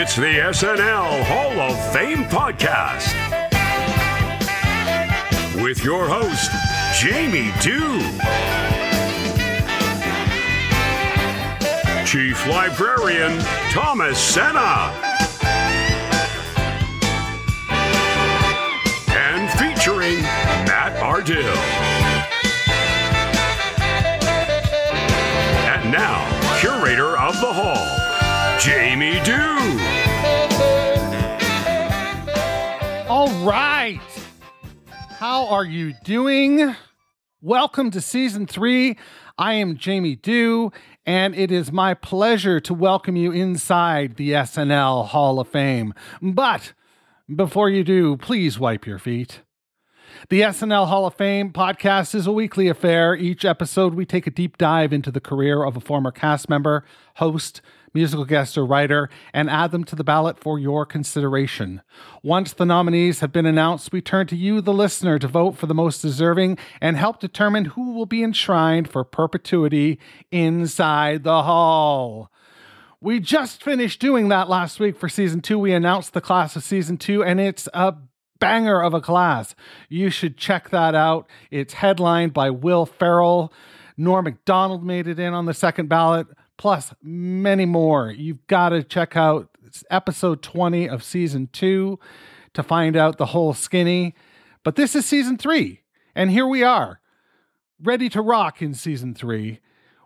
It's the SNL Hall of Fame podcast with your host, Jamie Dew, Chief Librarian Thomas Senna, and featuring Matt Ardill. And now, curator of the hall, Jamie Dew. All right. How are you doing? Welcome to season three. I am Jamie Dew, and it is my pleasure to welcome you inside the SNL Hall of Fame. But before you do, please wipe your feet. The SNL Hall of Fame podcast is a weekly affair. Each episode, we take a deep dive into the career of a former cast member, host, musical guest, or writer, and add them to the ballot for your consideration. Once the nominees have been announced, we turn to you, the listener, to vote for the most deserving and help determine who will be enshrined for perpetuity inside the hall. We just finished doing that last week for season two. We announced the class of season two, and it's a banger of a class. You should check that out. It's headlined by Will Ferrell. Norm MacDonald made it in on the second ballot, plus many more. You've got to check out episode 20 of season two to find out the whole skinny. But this is season three, and here we are, ready to rock in season three.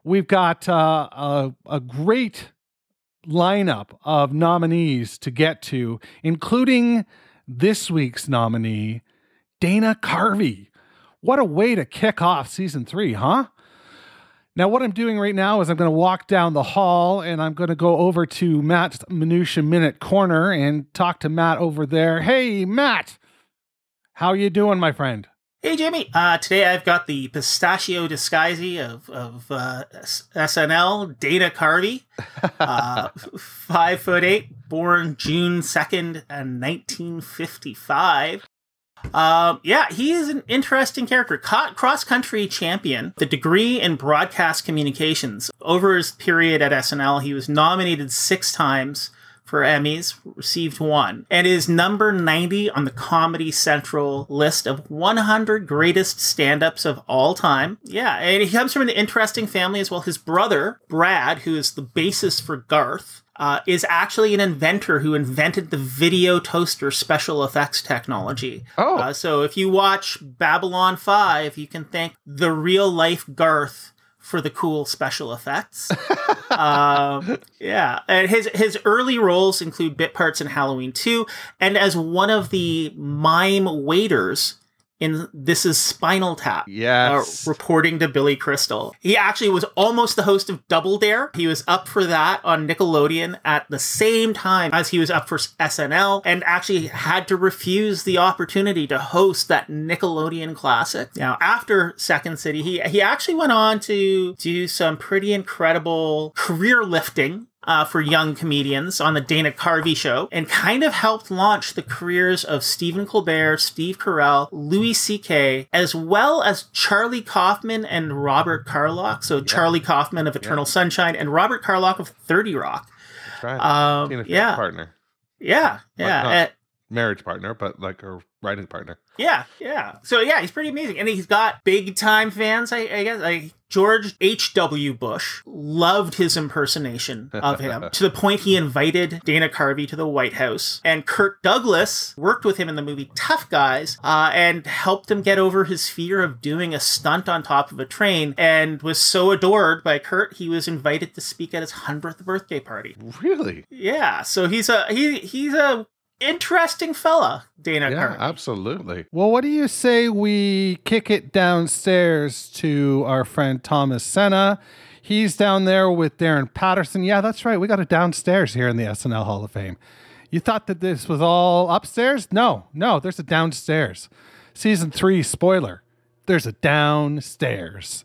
We've got uh, a, a great lineup of nominees to get to, including this week's nominee, Dana Carvey. What a way to kick off season three, huh? Now, what I'm doing right now is I'm going to walk down the hall and I'm going to go over to Matt's Minutia Minute Corner and talk to Matt over there. Hey, Matt, how you doing, my friend? Hey Jamie, uh, today I've got the pistachio disguisey of, of uh, SNL, Dana Carvey, uh, five foot eight, born June second, and nineteen fifty five. Um, yeah, he is an interesting character. Cross country champion, the degree in broadcast communications. Over his period at SNL, he was nominated six times for Emmys, received one, and is number 90 on the Comedy Central list of 100 greatest stand ups of all time. Yeah, and he comes from an interesting family as well. His brother, Brad, who is the basis for Garth, uh, is actually an inventor who invented the video toaster special effects technology. Oh. Uh, so if you watch Babylon 5, you can thank the real life Garth for the cool special effects. um, yeah, and his his early roles include bit parts in Halloween 2 and as one of the mime waiters in This Is Spinal Tap. Yes. Uh, reporting to Billy Crystal. He actually was almost the host of Double Dare. He was up for that on Nickelodeon at the same time as he was up for SNL and actually had to refuse the opportunity to host that Nickelodeon classic. Now, after Second City, he, he actually went on to do some pretty incredible career lifting uh, for young comedians on the Dana Carvey show and kind of helped launch the careers of Stephen Colbert, Steve Carell, Louis C.K., as well as Charlie Kaufman and Robert Carlock. So Charlie Kaufman of Eternal Sunshine and Robert Carlock of 30 Rock. That's right. Um, yeah. partner, Yeah, yeah. Marriage partner, but like a writing partner. Yeah, yeah. So yeah, he's pretty amazing, and he's got big time fans. I, I guess like George H. W. Bush loved his impersonation of him to the point he invited Dana Carvey to the White House, and Kirk Douglas worked with him in the movie Tough Guys, uh, and helped him get over his fear of doing a stunt on top of a train, and was so adored by Kurt he was invited to speak at his hundredth birthday party. Really? Yeah, so he's a he he's a interesting fella, Dana Yeah, Carvey. absolutely. Well, what do you say we kick it downstairs to our friend Thomas Senna? He's down there with Darrin Patterson. Yeah, that's right. We got a downstairs here in the SNL Hall of Fame. You thought that this was all upstairs? No, no, there's a downstairs. Season three spoiler there's a downstairs.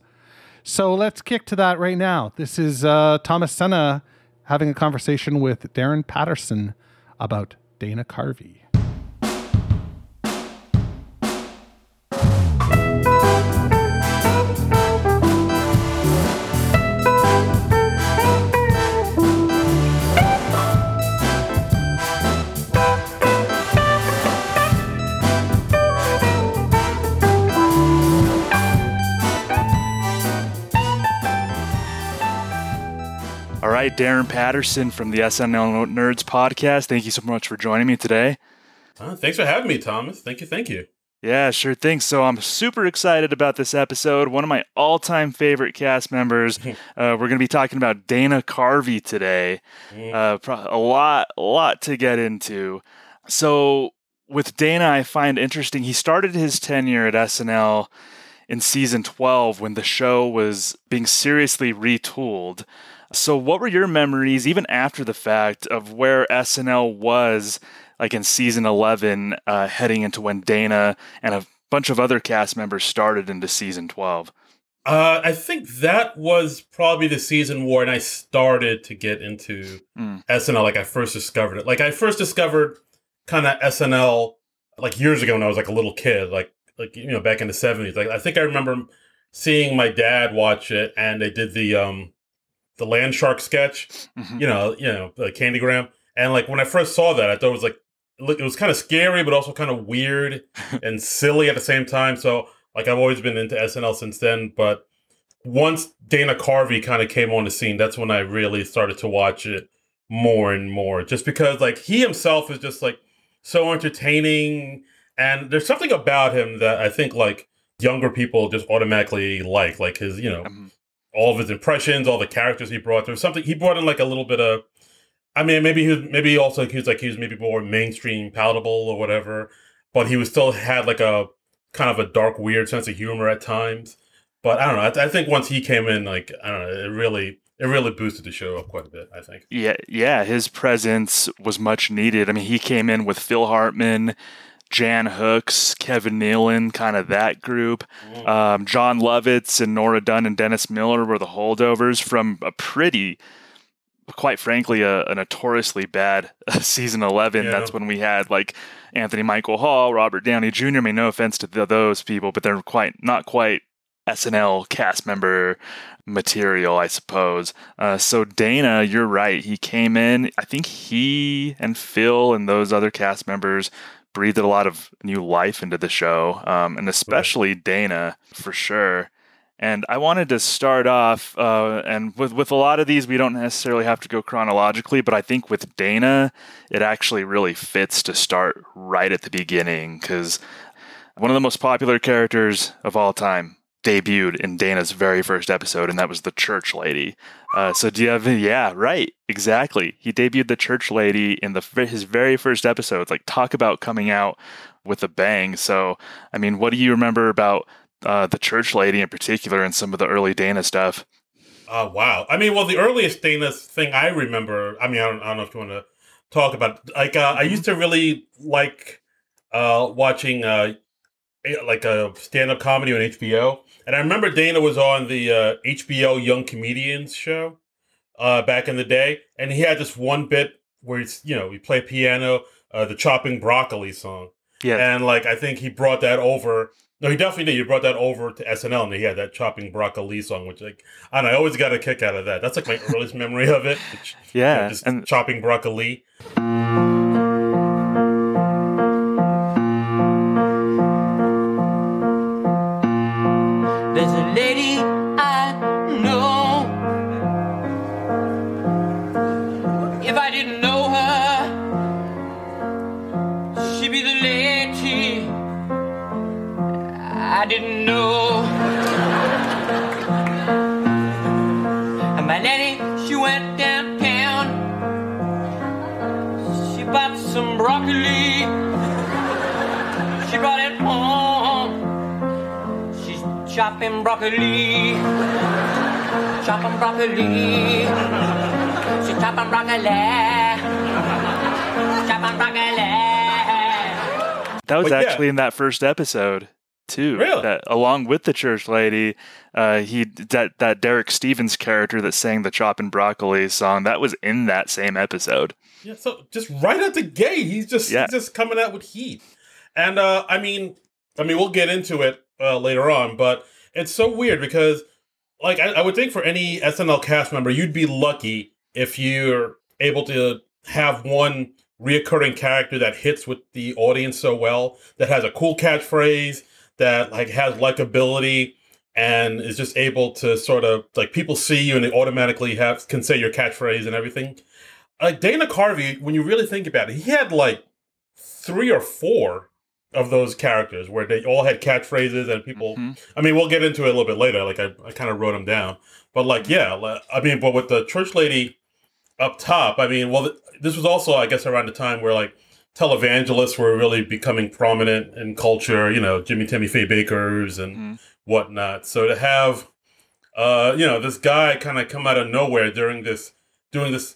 So let's kick to that right now. This is uh, Thomas Senna having a conversation with Darrin Patterson about Dana Carvey. All Darrin Patterson from the SNL Nerds podcast. Thank you so much for joining me today. Uh, thanks for having me, Thomas. Thank you, thank you. Yeah, sure thing. So I'm super excited about this episode. One of my all-time favorite cast members. uh, we're going to be talking about Dana Carvey today. Uh, pro- a lot, a lot to get into. So with Dana, I find interesting. He started his tenure at SNL in season 12 when the show was being seriously retooled. So, what were your memories, even after the fact, of where SNL was, like in season 11, uh, heading into when Dana and a bunch of other cast members started into season 12? Uh, I think that was probably the season where I started to get into Mm. SNL. Like I first discovered it. Like I first discovered kind of SNL like years ago when I was like a little kid. Like like you know back in the seventies. Like I think I remember seeing my dad watch it, and they did the um the land shark sketch. Mhm. You know, you know the Candygram. And like when I first saw that, I thought it was like it was kind of scary, but also kind of weird and silly at the same time. So like I've always been into SNL since then, but once Dana Carvey kind of came on the scene, that's when I really started to watch it more and more. Just because like he himself is just like so entertaining and there's something about him that I think like younger people just automatically like like his, you know, Mhm. All of his impressions, all the characters he brought. There was something he brought in like a little bit of I mean, maybe he was maybe also he was like he was maybe more mainstream palatable or whatever, but he was still had like a kind of a dark, weird sense of humor at times. But I don't know. I, I think once he came in, like I don't know, it really it really boosted the show up quite a bit. I think. Yeah, yeah, his presence was much needed. I mean, he came in with Phil Hartman, Jan Hooks, Kevin Nealon, kind of that group. Um, John Lovitz and Nora Dunn and Dennis Miller were the holdovers from a pretty, quite frankly, a, a notoriously bad season 11. Yeah. That's when we had like Anthony Michael Hall, Robert Downey Jr. I mean, no offense to th- those people, but they're quite not quite SNL cast member material, I suppose. Uh, so Dana, you're right. He came in. I think he and Phil and those other cast members breathed a lot of new life into the show, um, and especially Dana for sure. And I wanted to start off, uh, and with with a lot of these, we don't necessarily have to go chronologically, but I think with Dana, it actually really fits to start right at the beginning because one of the most popular characters of all time debuted in Dana's very first episode, and that was the church lady. Uh, so do you have? Yeah, right, exactly. He debuted the church lady in the his very first episode. Like talk about coming out with a bang. So I mean, what do you remember about uh, the church lady in particular, and some of the early Dana stuff? Oh wow! I mean, well, the earliest Dana thing I remember. I mean, I don't, I don't know if you want to talk about. Like, uh, I used to really like uh, watching uh, eh, like a stand-up comedy on HBO, and I remember Dana was on the uh, HBO Young Comedians show uh, back in the day, and he had this one bit where he's, you know, he played piano, uh, the chopping broccoli song, Yeah, and like I think he brought that over. No, he definitely did. He brought that over to SNL, and he had that chopping broccoli song, which like I don't know, I always got a kick out of that. That's like my earliest memory of it. Which, you know, yeah, just and chopping broccoli. Chopping broccoli. Chopping broccoli. She's chopping broccoli. Chopping broccoli. That was But yeah. actually in that first episode too. Really? That along with the church lady, uh, he that that Derek Stevens character that sang the Choppin' Broccoli song that was in that same episode. Yeah, so just right at the gate, he's just Yeah. he's just coming out with heat. And uh I mean, I mean, we'll get into it uh, later on, but it's so weird because, like, I, I would think for any SNL cast member, you'd be lucky if you're able to have one reoccurring character that hits with the audience so well, that has a cool catchphrase, that like has likability, and is just able to sort of like people see you and they automatically have can say your catchphrase and everything. Like Dana Carvey, when you really think about it, he had like three or four of those characters where they all had catchphrases and people. Mhm. I mean, we'll get into it a little bit later. Like I, I kind of wrote them down, but like yeah, li- I mean, but with the church lady up top, I mean, well, th- this was also I guess around the time where like televangelists were really becoming prominent in culture. You know, Jimmy Timmy Faye Bakkers and Mhm. whatnot. So to have, uh, you know, this guy kind of come out of nowhere during this doing this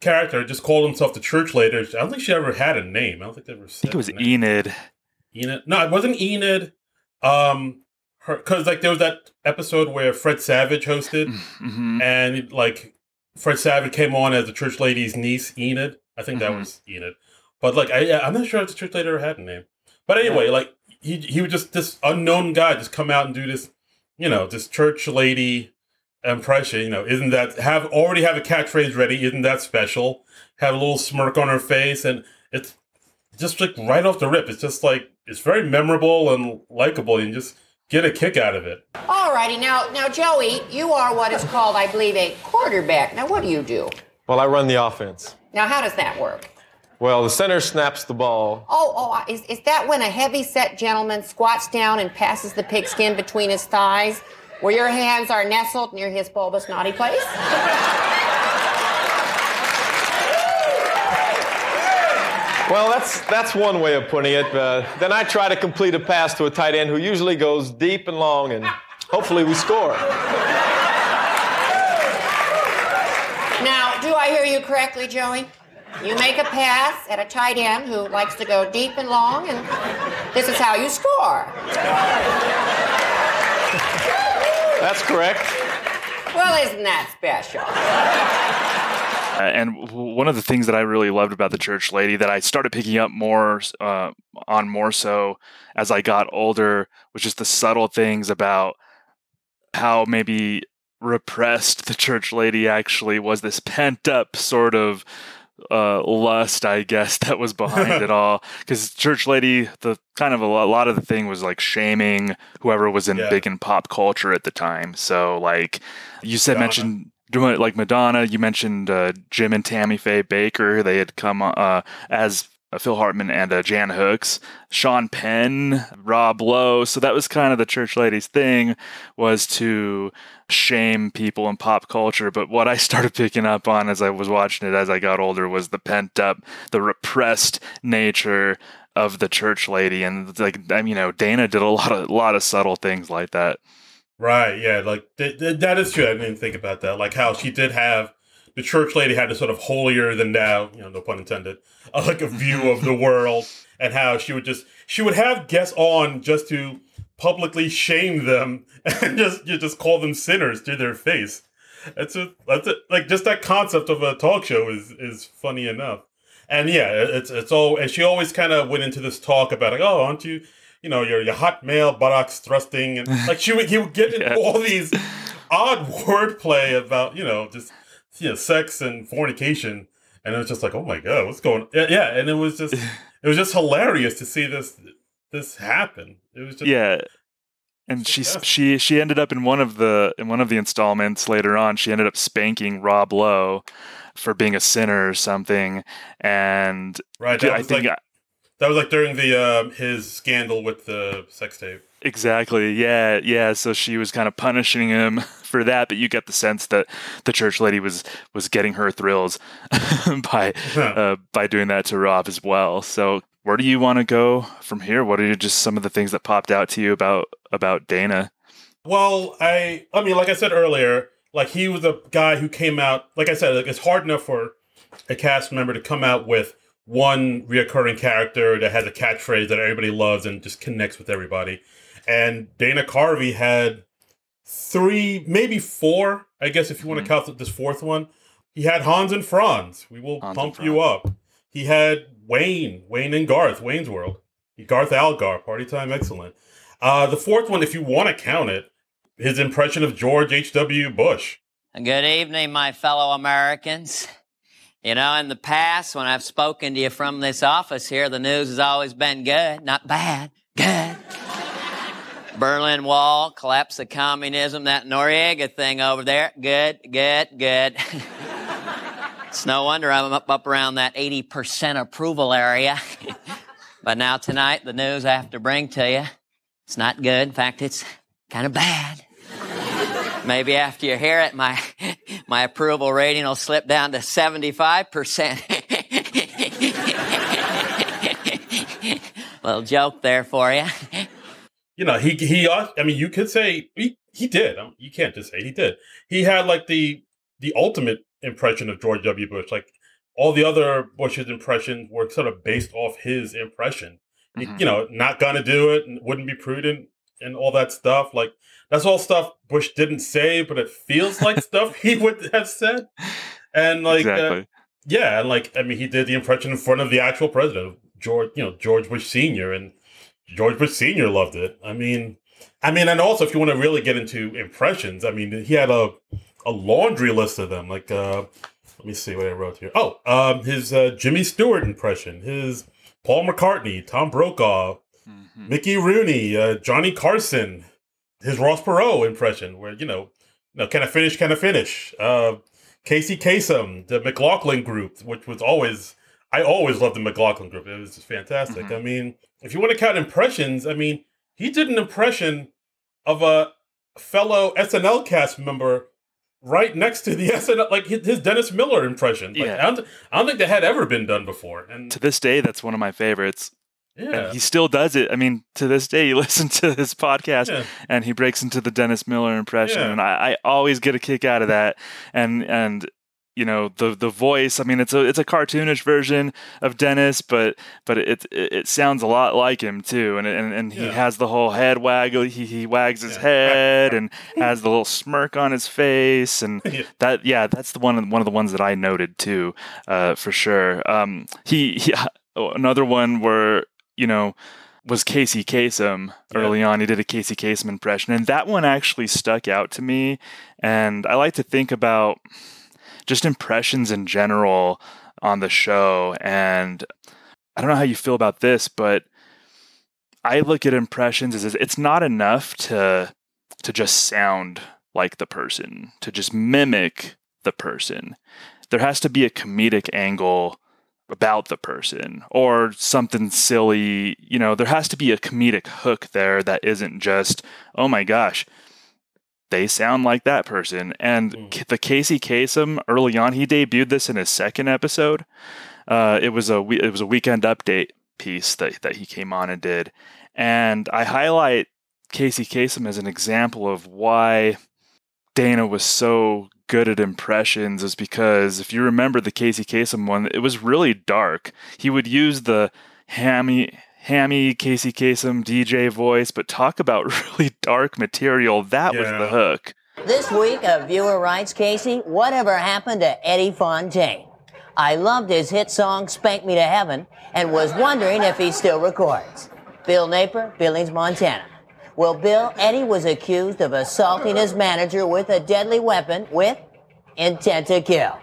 character just called himself the church lady. I don't think she ever had a name. I don't think they ever I said think it was. Enid. Enid. No, it wasn't Enid. Um, her because like there was that episode where Fred Savage hosted, hmm and like Fred Savage came on as the church lady's niece, Enid. I think that Mhm. was Enid. But like I, I'm not sure if the church lady ever had a name. But anyway, like he he would just this unknown guy just come out and do this, you know, this church lady impression. You know, isn't that have already have a catchphrase ready? Isn't that special? Have a little smirk on her face, and it's just like right off the rip. It's just like it's very memorable and likable, and you just get a kick out of it. All righty, now, now, Joey, you are what is called, I believe, a quarterback. Now, what do you do? Well, I run the offense. Now, how does that work? Well, the center snaps the ball. Oh, oh, uh, is, is that when a heavy-set gentleman squats down and passes the pigskin between his thighs, where your hands are nestled near his bulbous naughty place? Well, that's that's one way of putting it. Uh, then I try to complete a pass to a tight end who usually goes deep and long, and hopefully we score. Now, do I hear you correctly, Joey? You make a pass at a tight end who likes to go deep and long, and this is how you score. That's correct. Well, isn't that special? Uh, and w- one of the things that I really loved about the church lady that I started picking up more uh, on more so as I got older was just the subtle things about how maybe repressed the church lady actually was. This pent up sort of uh, lust, I guess, that was behind it all. Because church lady, the kind of a lo- a lot of the thing was like shaming whoever was in Yeah. big in pop culture at the time. So like you said, Madonna. mentioned like Madonna. You mentioned uh, Jim and Tammy Faye Bakker. They had come uh, as uh, Phil Hartman and uh, Jan Hooks, Sean Penn, Rob Lowe. So that was kind of the church ladies' thing was to shame people in pop culture. But what I started picking up on as I was watching it as I got older was the pent up, the repressed nature of the church lady, and like you know, Dana did a lot of lot of subtle things like that. Right. Yeah. Like th- th- that is true. I didn't think about that. Like how she did have the church lady had a sort of holier than thou, you know, no pun intended, uh, like a view of the world, and how she would just she would have guests on just to publicly shame them and just you just call them sinners to their face. That's a that's a, like just that concept of a talk show is is funny enough. And yeah, it's it's all and she always kind of went into this talk about like, oh, aren't you, you know, your your hot male buttocks thrusting and like she would he would get into Yeah. all these odd wordplay about you know just you know sex and fornication, and it was just like, oh my god, what's going? Yeah, yeah, and it was just it was just hilarious to see this this happen. It was just yeah and she Yeah. she she ended up in one of the in one of the installments later on she ended up spanking rob lowe for being a sinner or something and right. I think like that was like during the um his scandal with the sex tape. exactly. Yeah yeah. So she was kind of punishing him for that but you get the sense that the church lady was was getting her thrills by uh, by doing that to rob as well. So where do you want to go from here? What are just some of the things that popped out to you about about dana? Well, I I mean, like I said earlier, like he was a guy who came out. Like I said, like it's hard enough for a cast member to come out with one reoccurring character that has a catchphrase that everybody loves and just connects with everybody. And Dana Carvey had three, maybe four, I guess, if you want to count this fourth one. He had Hans and Franz. We will Hans pump you up. He had Wayne, Wayne and Garth, Wayne's World. Garth Algar, Party Time Excellent. Uh, the fourth one, if you want to count it, his impression of George H.W. Bush. Good evening, my fellow Americans. You know, in the past, when I've spoken to you from this office here, the news has always been good, not bad, good. Berlin Wall, collapse of communism, that Noriega thing over there, good, good, good. it's no wonder I'm up, up around that 80% approval area. but now tonight, the news I have to bring to you, it's not good. In fact, it's kind of bad. Maybe after you hear it, my my approval rating will slip down to seventy five percent. Little joke there for you. You know, he he. I mean, you could say he he did. Um, You can't just say he did. He had like the the ultimate impression of George W. Bush. Like all the other Bush's impressions were sort of based off his impression. Mhm. You know, not gonna do it, and wouldn't be prudent, and all that stuff. Like that's all stuff Bush didn't say, but it feels like stuff he would have said. And like, uh, yeah, and like I mean, he did the impression in front of the actual president, George, you know, George Bush Senior, and George Bush Senior loved it. I mean, I mean, and also if you want to really get into impressions, I mean, he had a a laundry list of them. Like, uh, let me see what I wrote here. Oh, um, his uh, Jimmy Stewart impression, his Paul McCartney, Tom Brokaw, Mhm. Mickey Rooney, uh, Johnny Carson, his Ross Perot impression, where you know, no, can I finish? Can I finish? Uh, Casey Kasem, the McLaughlin group, which was always I always loved the McLaughlin group. It was just fantastic. Mhm. I mean, if you want to count impressions, I mean, he did an impression of a fellow SNL cast member right next to the SNL, like his his Dennis Miller impression. Like, Yeah. I, don't, I don't think that had ever been done before. And To this day, that's one of my favorites. Yeah, And he still does it. I mean, to this day, you listen to his podcast Yeah. and he breaks into the Dennis Miller impression, Yeah. and I, I always get a kick out of that. And and you know the the voice. I mean, it's a it's a cartoonish version of Dennis, but but it it, it sounds a lot like him too. And and, and he Yeah. has the whole head waggle. He he wags his head and has the little smirk on his face, and Yeah. that yeah, that's the one one of the ones that I noted too, uh, for sure. Um, he, he another one where you know was Casey Kasem early on. He did a Casey Kasem impression, and that one actually stuck out to me. And I like to think about just impressions in general on the show. And I don't know how you feel about this, but I look at impressions as it's not enough to to just sound like the person, to just mimic the person. There has to be a comedic angle about the person or something silly. You know, there has to be a comedic hook there that isn't just, oh my gosh, they sound like that person. And Mm. The Casey Kasem early on, he debuted this in his second episode. Uh, it was a it was a weekend update piece that that he came on and did, and I highlight Casey Kasem as an example of why Dana was so good at impressions is because if you remember the Casey Kasem one, it was really dark. He would use the hammy hammy Casey Kasem DJ voice, but talk about really dark material. That was the hook. This week, a viewer writes, Casey, whatever happened to Eddie Fontaine? I loved his hit song Spank Me to Heaven and was wondering if he still records. Bill Naper, Billings, Montana. Well, Bill, Eddie was accused of assaulting his manager with a deadly weapon with intent to kill.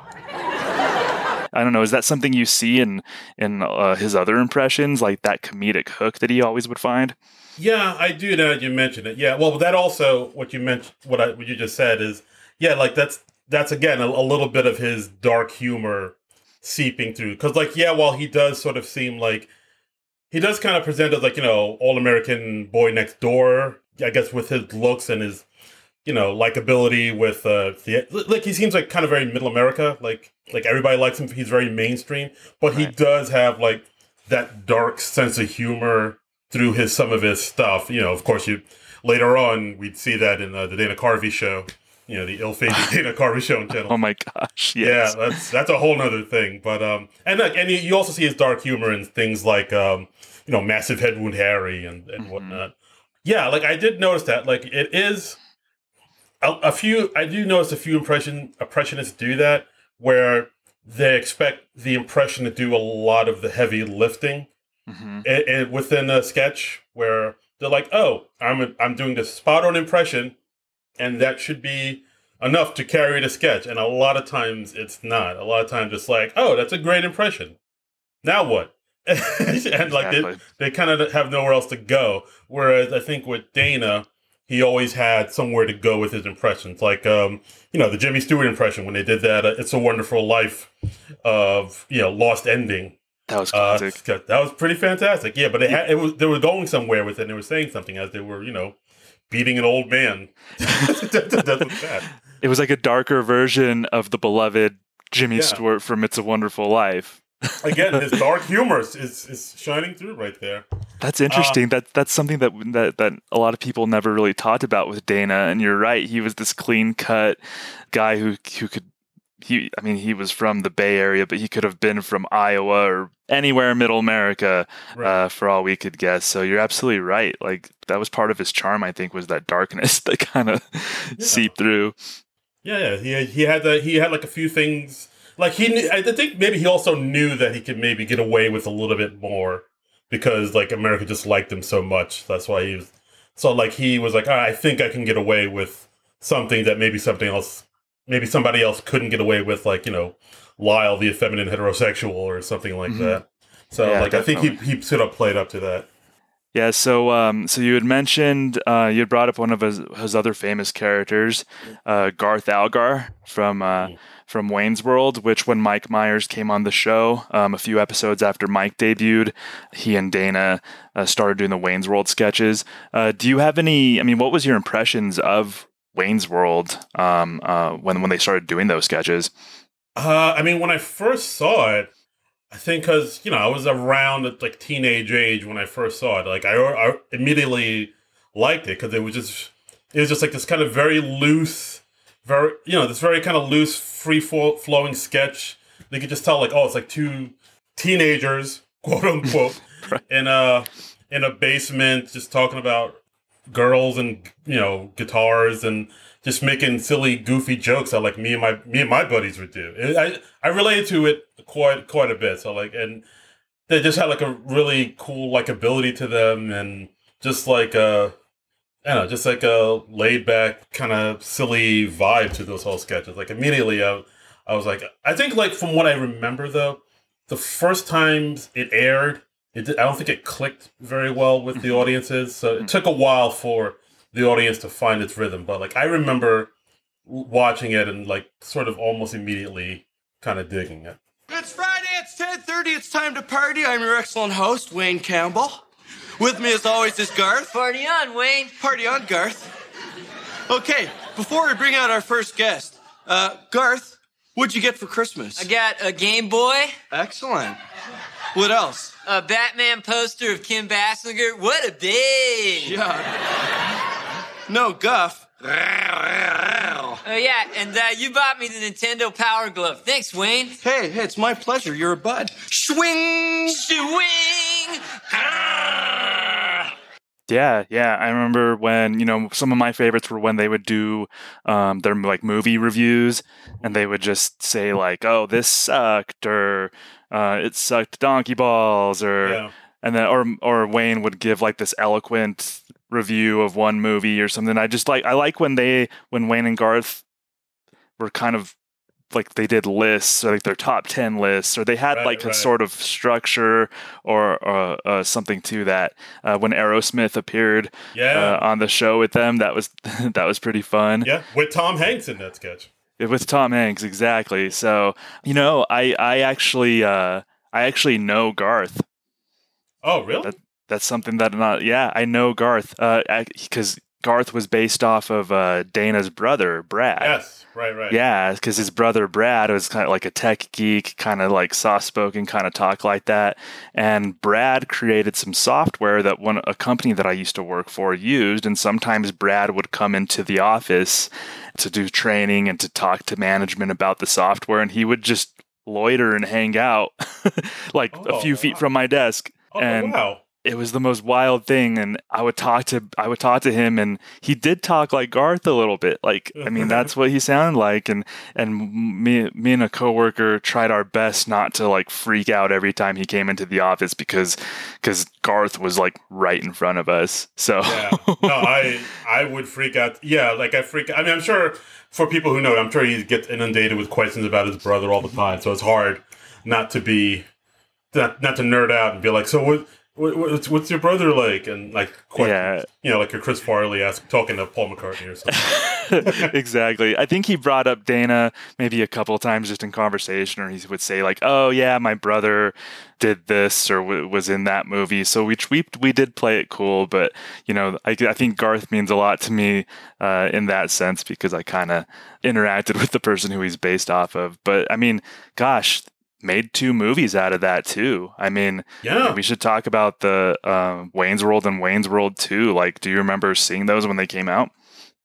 I don't know. Is that something you see in in uh, his other impressions, like that comedic hook that he always would find? Yeah, I do now that you mentioned it. Yeah, well, that also what you mentioned, what I what you just said is, yeah, like that's that's again a, a little bit of his dark humor seeping through. Because like, yeah, while he does sort of seem like he does kind of present as like you know all American boy next door, I guess with his looks and his you know likability with uh the like he seems like kind of very middle America, like like everybody likes him. He's very mainstream, but he does have like that dark sense of humor through his some of his stuff. You know, of course, you later on we'd see that in uh, the Dana Carvey show. You know, the ill-fated Dana Carvey show on channel. Oh my gosh! Yes. Yeah, that's that's a whole nother thing. But um, and like, and you- also see his dark humor in things like um, you know, massive head wound Harry and and whatnot. Yeah, like I did notice that. Like it is a, a few. I do notice a few impression impressionists do that where they expect the impression to do a lot of the heavy lifting Mhm. and, and within a sketch where they're like, "Oh, I'm I'm doing this spot on impression, and that should be enough to carry the sketch." And a lot of times it's not. A lot of times it's like, "Oh, that's a great impression. Now what?" and like they, they kind of have nowhere else to go. Whereas I think with Dana, he always had somewhere to go with his impressions. Like, um, you know, the Jimmy Stewart impression when they did that uh, "It's a Wonderful Life" of you know Lost Ending. That was Uh, that was pretty fantastic. Yeah, but it, had, it was they were going somewhere with it. and They were saying something as they were, you know, beating an old man. That's what's that. It was like a darker version of the beloved Jimmy Yeah. Stewart from It's a Wonderful Life. Again, his dark humor is, is, is shining through right there. That's interesting. Um, that that's something that, that that a lot of people never really talked about with Dana. And you're right. He was this clean cut guy who who could he. I mean, he was from the Bay Area, but he could have been from Iowa or anywhere in Middle America, uh, for all we could guess. So you're absolutely right. Like that was part of his charm. I think was that darkness that kind of seeped through. Yeah, yeah. He he had that. He had like a few things. Like he, knew, I think maybe he also knew that he could maybe get away with a little bit more because like America just liked him so much. That's why he was. So like he was like, "Ah, I think I can get away with something that maybe something else, maybe somebody else couldn't get away with, like you know, Lyle the effeminate heterosexual or something like Mhm. that. So Yeah, like I think he definitely. he sort of played up to that. Yeah, so um, so you had mentioned uh, you had brought up one of his, his other famous characters, uh, Garth Algar from uh, from Wayne's World, which when Mike Myers came on the show um, a few episodes after Mike debuted, he and Dana uh, started doing the Wayne's World sketches. Uh, do you have any? I mean, what was your impressions of Wayne's World um, uh, when when they started doing those sketches? Uh, I mean, when I first saw it, I think because you know I was around at like teenage age when I first saw it. Like I, I immediately liked it because it was just it was just like this kind of very loose, very you know this very kind of loose, free flo- flowing sketch. You could just tell like oh it's like two teenagers quote unquote in a in a basement just talking about girls and you know guitars and just making silly goofy jokes that like me and my me and my buddies would do It- i i related to it quite quite a bit so like and they just had like a really cool like ability to them and just like a I don't know, just like a laid back kind of silly vibe to those whole sketches. Like immediately, I, I was like, I think like from what I remember though, the first times it aired, it did, I don't think it clicked very well with the audiences. So it took a while for the audience to find its rhythm. But like I remember watching it and like sort of almost immediately kind of digging it. It's Friday, it's 10.30, it's time to party. I'm your excellent host, Wayne Campbell. With me as always is Garth. Party on, Wayne. Party on, Garth. Okay, before we bring out our first guest, uh, Garth, what'd you get for Christmas? I got a Game Boy. Excellent. What else? A Batman poster of Kim Basinger. What a day! Yeah. No guff. Oh yeah, and uh, you bought me the Nintendo Power Glove. Thanks, Wayne. Hey, hey, it's my pleasure. You're a bud. Swing! Swing! Yeah, yeah. I remember when, you know, some of my favorites were when they would do um, their like movie reviews and they would just say like, "Oh, this sucked," or uh, "It sucked donkey balls," or Yeah. and then or or Wayne would give like this eloquent review of one movie or something. I just like I like when they when Wayne and Garth were kind of like they did lists or like their top 10 lists or they had Right, like a sort of structure or uh, uh, something to that uh, when aerosmith appeared Yeah. uh, on the show with them that was that was pretty fun Yeah, with Tom Hanks in that sketch. with tom hanks exactly so you know i i actually uh i actually know garth Oh, really? that, that's something that not yeah i know garth uh because Garth was based off of uh, Dana's brother, Brad. Yes, right, right. Yeah, because his brother Brad was kind of like a tech geek, kind of like soft spoken, kind of talk like that. And Brad created some software that one a company that I used to work for used. And sometimes Brad would come into the office to do training and to talk to management about the software, and he would just loiter and hang out like a few feet from my desk. Oh, and wow. It was the most wild thing and i would talk to i would talk to him and he did talk like garth a little bit like i mean that's what he sounded like and and me me and a coworker tried our best not to like freak out every time he came into the office because because garth was like right in front of us so yeah. No, I I would freak out. Yeah, like I freak. I mean, I'm sure for people who know, I'm sure he gets inundated with questions about his brother all the time. So it's hard not to be not not to nerd out and be like, so what. What what's, what's your brother like? And like, questions, you know, like a Chris Farley ask, talking to Paul McCartney or something. exactly. I think he brought up Dana maybe a couple of times just in conversation, or he would say like, "Oh yeah, my brother did this or w- was in that movie." So we we we did play it cool, but you know, I, I think Garth means a lot to me uh, in that sense because I kind of interacted with the person who he's based off of. But I mean, gosh. Made two movies out of that too. I mean, Yeah. we should talk about the um, Wayne's World and Wayne's World 2. Like, do you remember seeing those when they came out?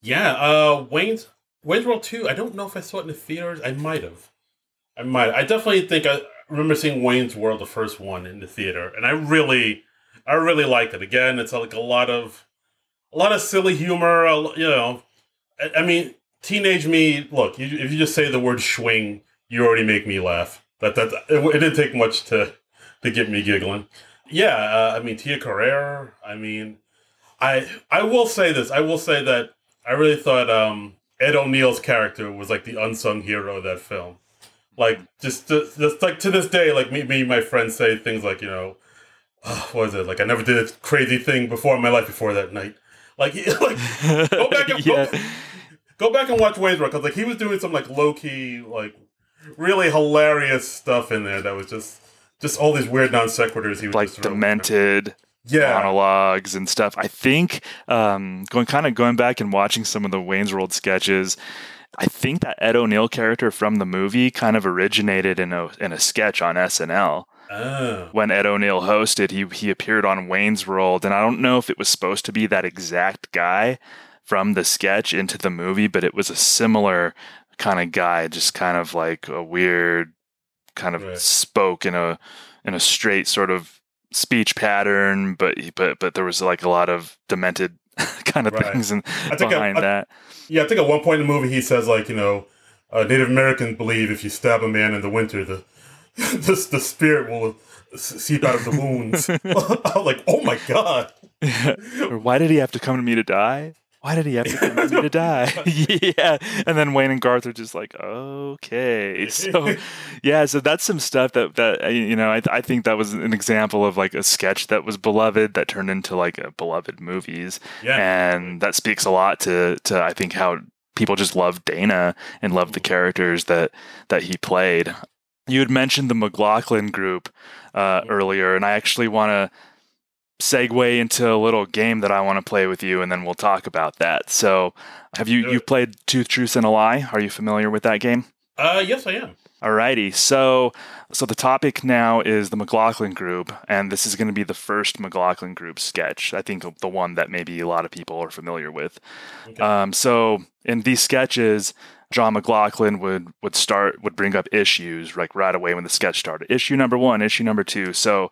Yeah, uh, Wayne's Wayne's World Two. I don't know if I saw it in the theaters. I might have. I might. I definitely think I remember seeing Wayne's World, the first one, in the theater, and I really, I really liked it. Again, it's like a lot of, a lot of silly humor. You know, I, I mean, teenage me. Look, you, if you just say the word "swing," you already make me laugh. That that it, it didn't take much to to get me giggling. Yeah, uh, I mean Tia Carrere. I mean, I I will say this. I will say that I really thought um, Ed O'Neill's character was like the unsung hero of that film. Like just, just, just like to this day, like me, me, my friends say things like you know, "Ah, what is it? Like I never did a crazy thing before in my life before that night. Like, like go back and go, go back and watch Wayne's World because like he was doing some like low key like really hilarious stuff in there that was just just all these weird non sequiturs he was like demented Yeah. monologues and stuff. I think um, going kind of going back and watching some of the Wayne's World sketches. I think that Ed O'Neill character from the movie kind of originated in a in a sketch on SNL. Oh. When Ed O'Neill hosted, he he appeared on Wayne's World, and I don't know if it was supposed to be that exact guy from the sketch into the movie, but it was a similar kind of guy, just kind of like a weird, kind of spoke in a in a straight sort of speech pattern, but he, but but there was like a lot of demented kind of Right. things and behind I- that. Yeah, I think at one point in the movie he says like you know, uh, Native Americans believe if you stab a man in the winter, the the, the spirit will seep out of the wounds. I'm like, oh my god. or why did he have to come to me to die? Why did he have to me to die? yeah. And then Wayne and Garth are just like, okay. So, yeah. So that's some stuff that, that uh, you know, I, I think that was an example of like a sketch that was beloved that turned into like a beloved movies. Yeah. And that speaks a lot to, to I think, how people just love Dana and love the characters that, that he played. You had mentioned the McLaughlin group uh, earlier, and I actually want to segue into a little game that I want to play with you, and then we'll talk about that. So, have you you played Two Truths and a Lie? Are you familiar with that game? Uh, yes, I am. Alrighty, so so the topic now is the McLaughlin group, and this is going to be the first McLaughlin group sketch. I think the one that maybe a lot of people are familiar with. Um, so in these sketches, John McLaughlin would would start would bring up issues like right away when the sketch started. Issue number one, issue number two. So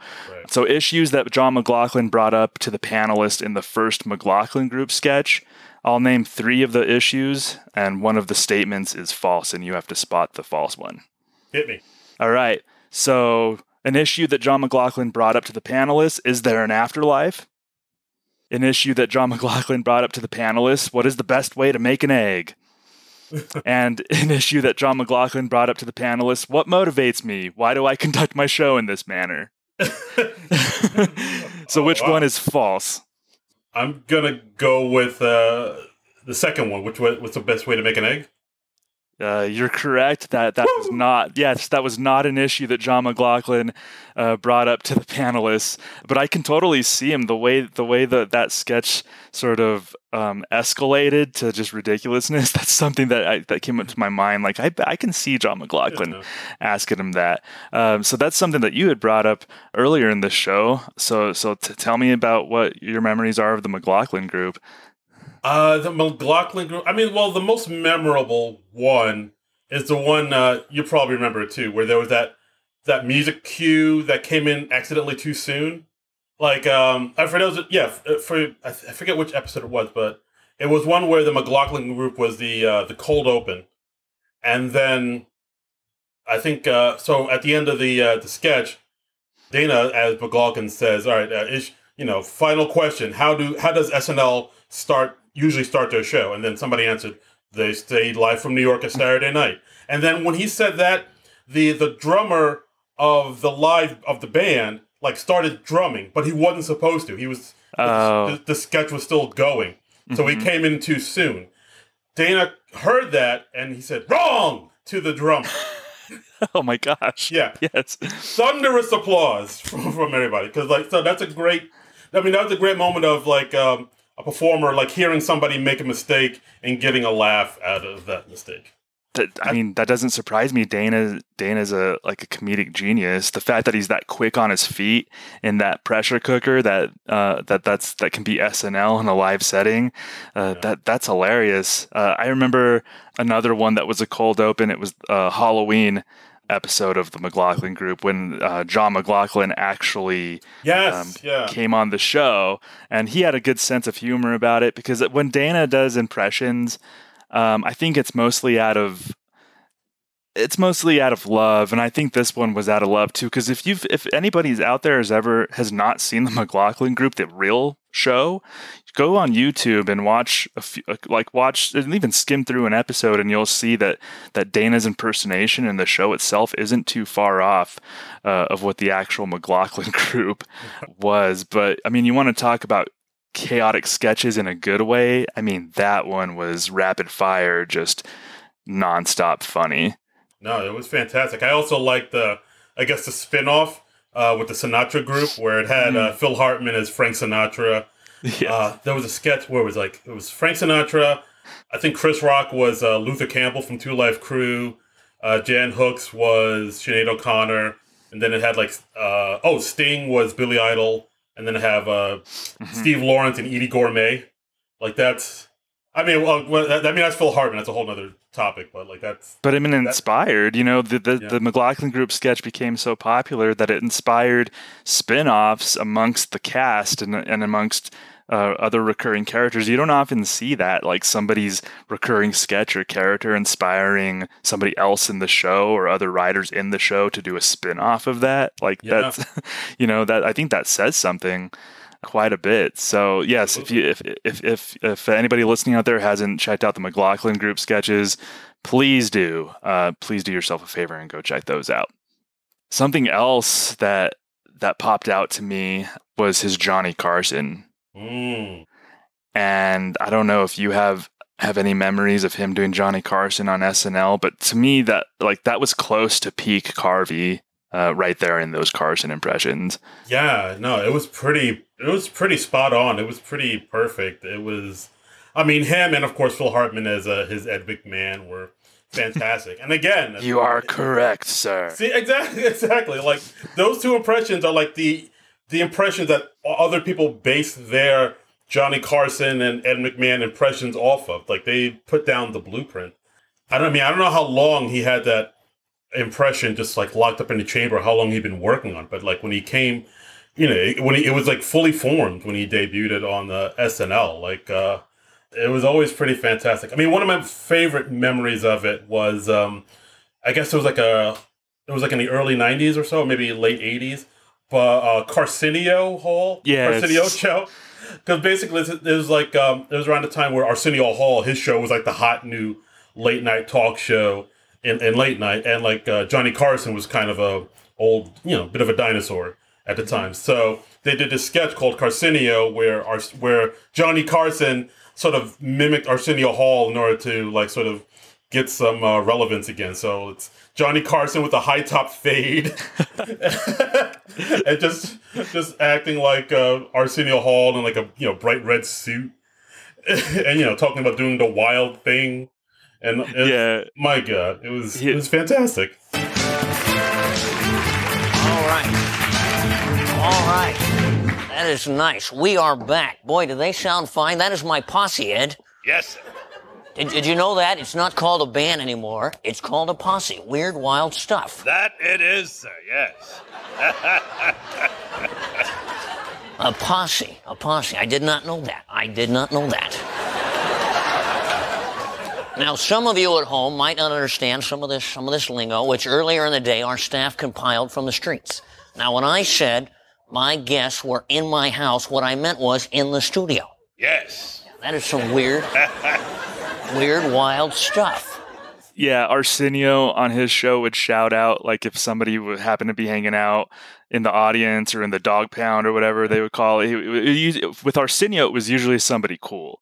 so issues that John McLaughlin brought up to the panelists in the first McLaughlin group sketch. I'll name three of the issues, and one of the statements is false, and you have to spot the false one. Hit me. All right. So, an issue that John McLaughlin brought up to the panelists is there an afterlife? An issue that John McLaughlin brought up to the panelists what is the best way to make an egg? And an issue that John McLaughlin brought up to the panelists what motivates me? Why do I conduct my show in this manner? so, which one is false? I'm gonna go with uh, the second one. Which way, what's the best way to make an egg? Uh, you're correct that that was not yes that was not an issue that John McLaughlin uh, brought up to the panelists. But I can totally see him the way the way that that sketch sort of um, escalated to just ridiculousness. That's something that I, that came up to my mind. Like I I can see John McLaughlin asking him that. Um, so that's something that you had brought up earlier in the show. So so t- tell me about what your memories are of the McLaughlin group. Uh, the McLaughlin group. I mean, well, the most memorable one is the one uh, you probably remember it too, where there was that that music cue that came in accidentally too soon. Like, um. It was, yeah, f- for I, forget which episode it was, but it was one where the McLaughlin group was the uh, the cold open, and then I think uh, so. At the end of the uh, the sketch, Dana, as McLaughlin says, "All right, uh, is you know, final question: How do how does SNL start usually start their show?" And then somebody answered, "They stayed live from New York a Saturday night." And then when he said that, the the drummer of the live of the band like started drumming, but he wasn't supposed to. He was Oh. the, the sketch was still going, so he Mhm. came in too soon. Dana heard that and he said, "Wrong!" to the drummer. Oh my gosh! Yeah. Yes. Thunderous applause from, from everybody because like so that's a great. I mean that was a great moment of like um, a performer like hearing somebody make a mistake and getting a laugh out of that mistake. That, I mean, that doesn't surprise me. Dana Dana's a like a comedic genius. The fact that he's that quick on his feet in that pressure cooker that uh, that that's that can be SNL in a live setting. Uh, That that's hilarious. Uh, I remember another one that was a cold open. It was a Halloween episode of the McLaughlin Group when uh, John McLaughlin actually Yes, yeah. came on the show, and he had a good sense of humor about it because when Dana does impressions, um, I think it's mostly out of it's mostly out of love, and I think this one was out of love too. Because if you've if anybody's out there has ever has not seen the McLaughlin Group, the real show, go on YouTube and watch a few, like watch and even skim through an episode, and you'll see that that Dana's impersonation in the show itself isn't too far off uh, of what the actual McLaughlin Group was. But I mean, you want to talk about chaotic sketches in a good way? I mean, that one was rapid fire, just nonstop funny. No, it was fantastic. I also liked the, I guess the spin-off uh, with the Sinatra group where it had uh, Phil Hartman as Frank Sinatra. Uh, there was a sketch where it was like it was Frank Sinatra. I think Chris Rock was uh, Luther Campbell from 2 Live Crew. Uh, Jan Hooks was Sinead O'Connor, and then it had like uh, oh Sting was Billy Idol, and then have uh, Steve Lawrence and Eydie Gormé. Like that's, I mean, well, well, I mean that's Phil Hartman. That's a whole other topic, but like that's But I mean, inspired, you know, the, the, the McLaughlin Group sketch became so popular that it inspired spin offs amongst the cast and, and amongst uh, other recurring characters. You don't often see that, like somebody's recurring sketch or character inspiring somebody else in the show or other writers in the show to do a spin off of that. Like, Yeah. that's, you know, that I think that says something quite a bit. So yes, if you if if if if anybody listening out there hasn't checked out the McLaughlin group sketches, please do. Uh, please do yourself a favor and go check those out. Something else that that popped out to me was his Johnny Carson, Mm. and I don't know if you have have any memories of him doing Johnny Carson on SNL, but to me that like that was close to peak Carvey. Uh, right there in those Carson impressions. Yeah, no, it was pretty. It was pretty spot on. It was pretty perfect. It was, I mean, him and of course Phil Hartman as uh, his Ed McMahon were fantastic. And again, You are correct, sir. see exactly, exactly. Like those two impressions are like the the impressions that other people base their Johnny Carson and Ed McMahon impressions off of. Like they put down the blueprint. I don't I mean I don't know how long he had that impression just like locked up in the chamber how long he'd been working on but like when he came you know when he, it was like fully formed when he debuted it on the snl like uh it was always pretty fantastic. I mean one of my favorite memories of it was um i guess it was like a it was like in the early 90s or so maybe late 80s but uh Carsenio hall Yes. Carsenio show. Because basically it was like um it was around the time where arsenio hall his show was like the hot new late night talk show in, in late night and like uh, johnny carson was kind of a old you know bit of a dinosaur at the time so they did this sketch called Carsenio where Ars- where johnny carson sort of mimicked arsenio hall in order to like sort of get some uh, relevance again. So it's Johnny Carson with a high top fade, and just just acting like uh, Arsenio Hall in like a you know bright red suit, and you know talking about doing the wild thing. And it- Yeah. my God, it was it was fantastic. All right. That is nice. We are back. Boy, do they sound fine. That is my posse, Ed. Yes, sir. Did, did you know that? It's not called a band anymore. It's called a posse. Weird, wild stuff. That it is, sir. Yes. A posse. A posse. I did not know that. I did not know that. Now, some of you at home might not understand some of this, some of this lingo, which earlier in the day our staff compiled from the streets. Now, when I said my guests were in my house, what I meant was in the studio. Yes. That is some weird, weird, wild stuff. Yeah, Arsenio on his show would shout out like if somebody would happen to be hanging out in the audience or in the dog pound or whatever they would call it. He- it- it- With Arsenio, it was usually somebody cool.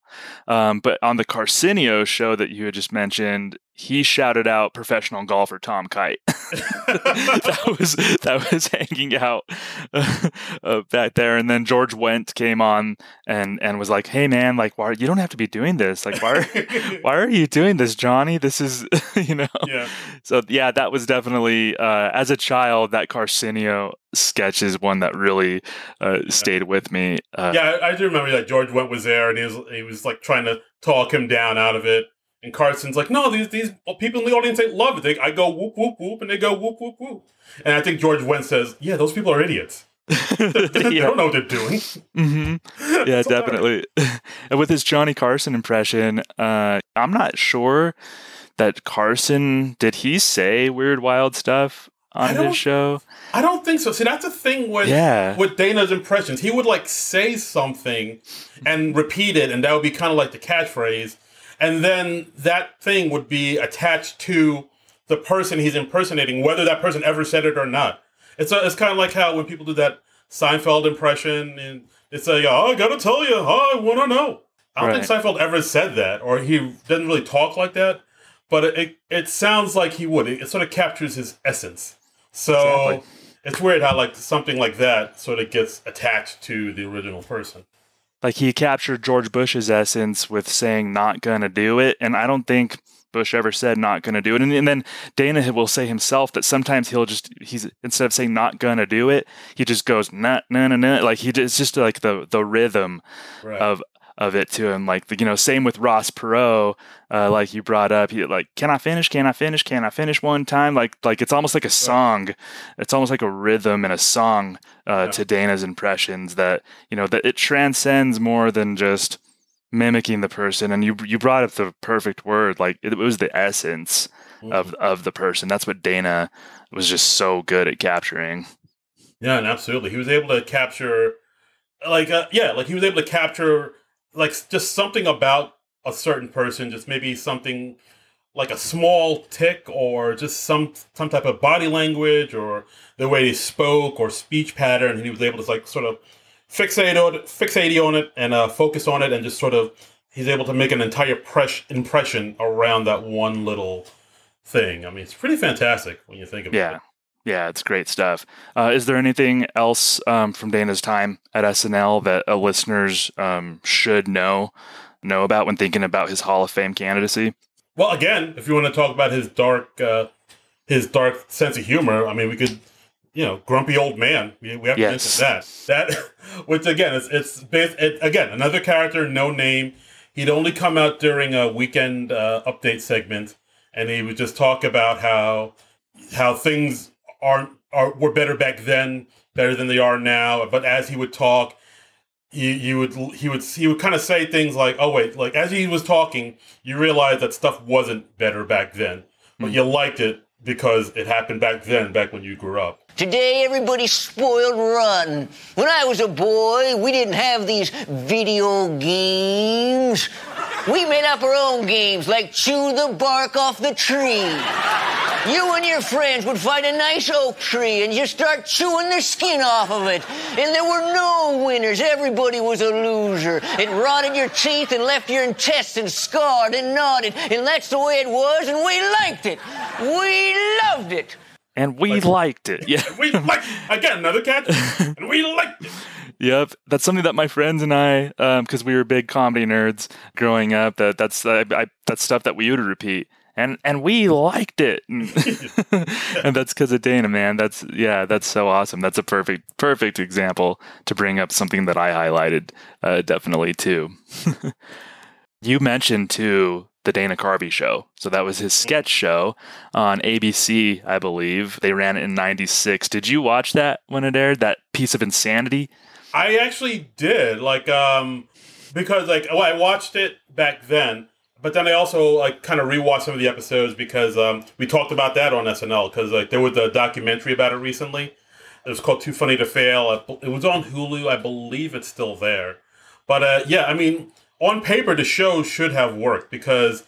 Um, but on the Carsenio show that you had just mentioned, he shouted out professional golfer Tom Kite. that was that was hanging out uh, back there, and then George Wendt came on and and was like, "Hey man, like why you don't have to be doing this? Like why are, why are you doing this, Johnny? This is you know." Yeah. So yeah, that was definitely uh, as a child that Carsenio sketch is one that really uh, stayed with me. Uh, yeah, I, I do remember that George Wendt was there, and he was he was like trying to talk him down out of it. And Carson's like, no, these these people in the audience they love it. They, I go whoop whoop whoop, and they go whoop whoop whoop. And I think George Wendt says, yeah, those people are idiots. they don't know what they're doing. hmm Yeah, definitely. and with his Johnny Carson impression, uh, I'm not sure that Carson did he say weird wild stuff on his show. I don't think so. See, that's the thing with Yeah. with Dana's impressions. He would like say something and repeat it, and that would be kind of like the catchphrase. And then that thing would be attached to the person he's impersonating, whether that person ever said it or not. It's a, it's kind of like how when people do that Seinfeld impression, and it's like, oh, I gotta tell you, oh, I want to know. I don't think Seinfeld ever said that, or he doesn't really talk like that. But it it, it sounds like he would. It, it sort of captures his essence. So Exactly. it's weird how like something like that sort of gets attached to the original person. Like he captured George Bush's essence with saying "not gonna do it," and I don't think Bush ever said "not gonna do it." And, and then Dana will say himself that sometimes he'll just he's instead of saying "not gonna do it," he just goes "nah nah nah nah." Like he it's just like the the rhythm Right. of of it to him. Like the, you know, same with Ross Perot, uh, like you brought up. He like, can I finish? Can I finish? Can I finish one time? Like like it's almost like a song. It's almost like a rhythm and a song uh, to Dana's impressions that you know that it transcends more than just mimicking the person. And you you brought up the perfect word. Like it, was the essence of of the person. That's what Dana was just so good at capturing. Yeah, and absolutely. He was able to capture, like, uh, yeah, like he was able to capture, like, just something about a certain person, just maybe something like a small tick or just some some type of body language or the way he spoke or speech pattern. And he was able to, like, sort of fixate on it, fixate on it and uh, focus on it and just sort of, he's able to make an entire pres- impression around that one little thing. I mean, it's pretty fantastic when you think about it. Yeah. It's great stuff. Uh, is there anything else um, from Dana's time at SNL that uh, listeners um, should know know about when thinking about his Hall of Fame candidacy? Well, again, if you want to talk about his dark, uh, his dark sense of humor, I mean, we could, you know, grumpy old man. We, we have to Yes. mention that. That, which again, it's it's based, it, again another character, no name. He'd only come out during a weekend uh, update segment, and he would just talk about how how things aren't are were better back then, better than they are now. But as he would talk, you you would he would he would kind of say things like, "Oh wait," like as he was talking, you realize that stuff wasn't better back then, but hmm. you liked it because it happened back then, back when you grew up. Today, everybody's spoiled rotten. When I was a boy, we didn't have these video games. We made up our own games like chew the bark off the tree. You and your friends would find a nice oak tree and just start chewing the skin off of it. And there were no winners. Everybody was a loser. It rotted your teeth and left your intestines scarred and knotted. And that's the way it was, and we liked it. We loved it. And we liked it. Yeah. we like again another cat. and we liked it. Yep, that's something that my friends and I, because we were big comedy nerds growing up, that that's uh, I, that's stuff that we would repeat, and and we liked it, and, that's because of Dana, man. That's yeah, that's so awesome. That's a perfect perfect example to bring up something that I highlighted, uh, definitely too. you mentioned too the Dana Carvey show. So that was his sketch show on ABC, I believe. They ran it in 96. Did you watch that when it aired? That piece of insanity? I actually did, like, um, because like, well, I watched it back then, but then I also like kind of rewatched some of the episodes because um, we talked about that on SNL because like there was a documentary about it recently. It was called Too Funny to Fail. It was on Hulu. I believe it's still there. But uh, yeah, I mean, on paper, the show should have worked because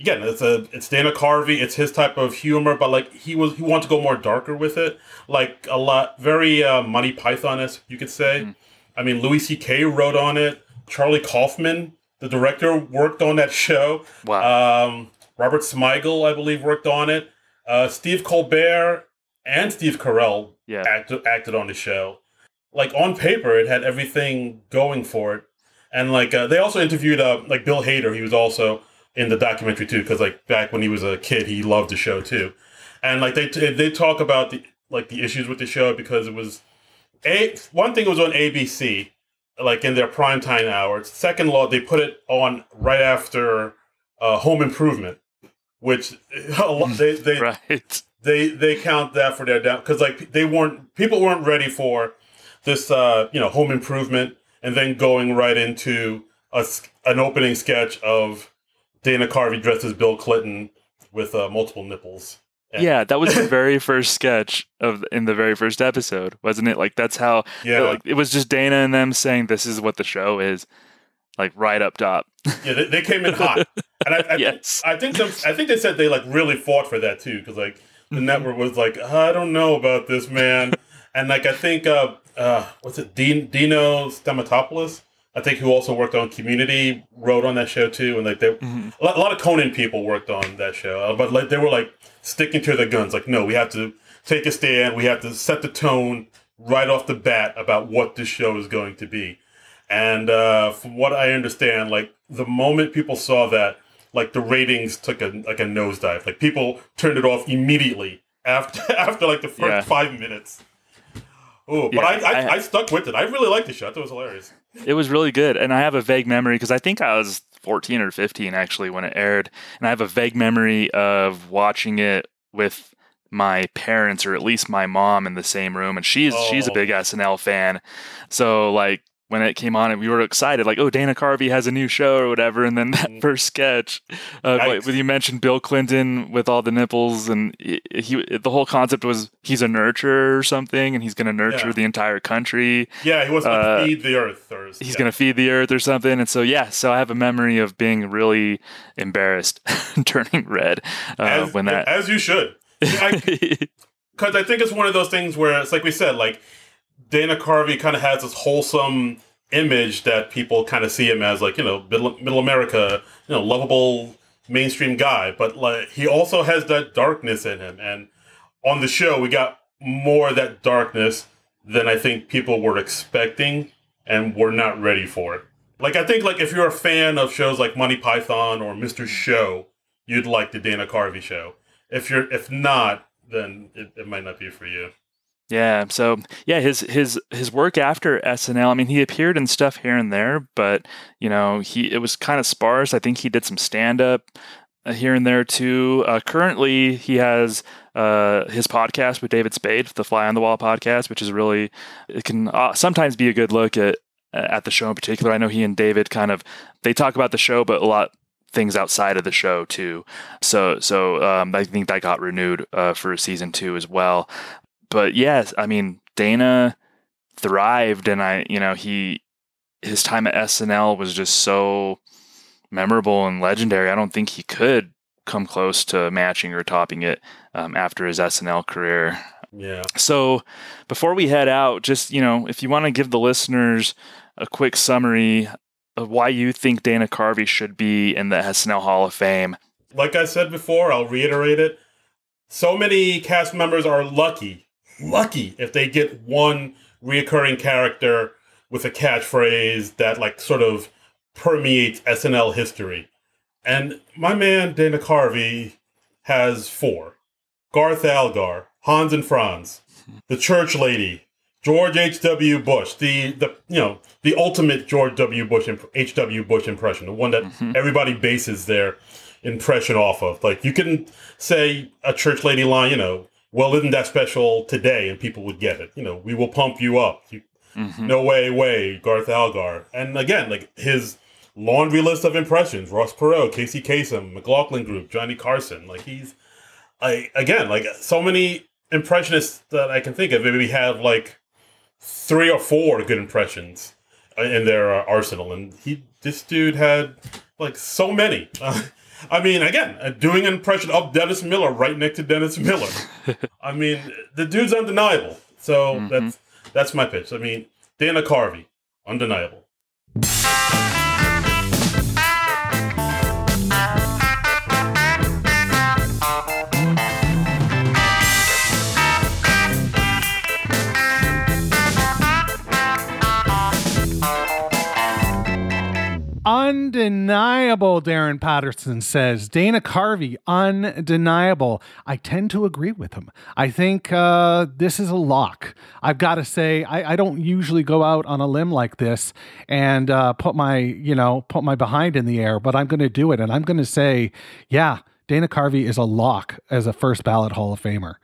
again, it's a it's Dana Carvey. It's his type of humor, but like he was he wanted to go more darker with it, like a lot very uh, Monty Python esque, you could say. Mm-hmm. I mean, Louis C.K. wrote on it. Charlie Kaufman, the director, worked on that show. Wow. Um, Robert Smigel, I believe, worked on it. Uh, Steve Colbert and Steve Carell yeah. acted acted on the show. Like on paper, it had everything going for it, and like uh, they also interviewed uh, like Bill Hader. He was also in the documentary too, because like back when he was a kid, he loved the show too, and like they they talk about the like the issues with the show because it was a one thing it was on ABC, like in their primetime hours. Second law, they put it on right after uh, Home Improvement, which lot, they they right. they they count that for their down because like they weren't people weren't ready for this uh, you know Home Improvement and then going right into a, an opening sketch of Dana Carvey dressed as Bill Clinton with uh, multiple nipples. And yeah, that was the very first sketch of in the very first episode, wasn't it? Like that's how. Yeah. Like it was just Dana and them saying this is what the show is, like right up top. Yeah, they, they came in hot, and I, I, yes. I think some, I think they said they like really fought for that too, because like the network was like, I don't know about this man, and like I think uh, uh what's it, Dean, Dino Stamatopoulos, I think who also worked on Community, wrote on that show too, and like they, Mm-hmm. a, lot, a lot of Conan people worked on that show, uh, but like they were like sticking to their guns, like no, we have to take a stand, we have to set the tone right off the bat about what this show is going to be, and uh, from what I understand, like the moment people saw that, like the ratings took a like a nosedive, like people turned it off immediately after after like the first Yeah. five minutes. Oh, but Yeah, I, I, I- I stuck with it. I really liked the show. I thought it was hilarious. It was really good, and I have a vague memory because I think I was 14 or 15 actually when it aired, and I have a vague memory of watching it with my parents or at least my mom in the same room, and she's she's a Oh. big SNL fan, so like. When it came on, and we were excited, like, "Oh, Dana Carvey has a new show or whatever." And then that first sketch, uh, when you mentioned Bill Clinton with all the nipples, and he, he the whole concept was he's a nurturer or something, and he's going to nurture Yeah. the entire country. Yeah, he wants to like, Uh, feed the earth. Or, he's yeah. going to feed the earth or something. And so, yeah, so I have a memory of being really embarrassed, turning red uh, as, when that. as you should. Because I think it's one of those things where it's like we said, like Dana Carvey kind of has this wholesome image that people kind of see him as, like you know, middle, middle America, you know, lovable mainstream guy. But like he also has that darkness in him, and on the show we got more of that darkness than I think people were expecting and were not ready for it. Like I think like if you're a fan of shows like Monty Python or Mr. Show, you'd like the Dana Carvey show. If you're if not, then it, it might not be for you. Yeah, so yeah, his his his work after SNL. I mean, he appeared in stuff here and there, but you know, he it was kind of sparse. I think he did some stand up uh, here and there too. Uh, currently, he has uh, his podcast with David Spade, the Fly on the Wall podcast, which is really it can uh, sometimes be a good look at at the show in particular. I know he and David kind of they talk about the show, but a lot things outside of the show too. So so um, I think that got renewed uh, for season two as well. But yes, I mean Dana thrived, and I you know he his time at SNL was just so memorable and legendary. I don't think he could come close to matching or topping it um, after his SNL career. Yeah. So before we head out, just, you know, if you want to give the listeners a quick summary of why you think Dana Carvey should be in the SNL Hall of Fame. Like I said before, I'll reiterate it. So many cast members are lucky, lucky if they get one reoccurring character with a catchphrase that like sort of permeates SNL history. And my man Dana Carvey has four. Garth Algar, Hans and Franz, the church lady, George H.W. Bush, the, the you know, the ultimate George W. Bush imp- H.W. Bush impression, the one that mm-hmm. everybody bases their impression off of. Like you can say a church lady line, you know, well, isn't that special today? And people would get it. You know, we will pump you up. You, No way, way, Garth Algar. And again, like his laundry list of impressions: Ross Perot, Casey Kasem, McLaughlin Group, Johnny Carson. Like he's, I again, like so many impressionists that I can think of. Maybe have like three or four good impressions uh, in their uh, arsenal, and he, this dude had like so many. Uh, I mean, again, doing an impression of Dennis Miller right next to Dennis Miller. I mean, the dude's undeniable. So mm-hmm. that's that's my pitch. I mean, Dana Carvey, undeniable. Undeniable, Darrin Patterson says. Dana Carvey, undeniable. I tend to agree with him. I think uh, this is a lock. I've got to say, I, I don't usually go out on a limb like this and uh, put my, you know, put my behind in the air, but I'm going to do it. And I'm going to say, yeah, Dana Carvey is a lock as a first ballot Hall of Famer.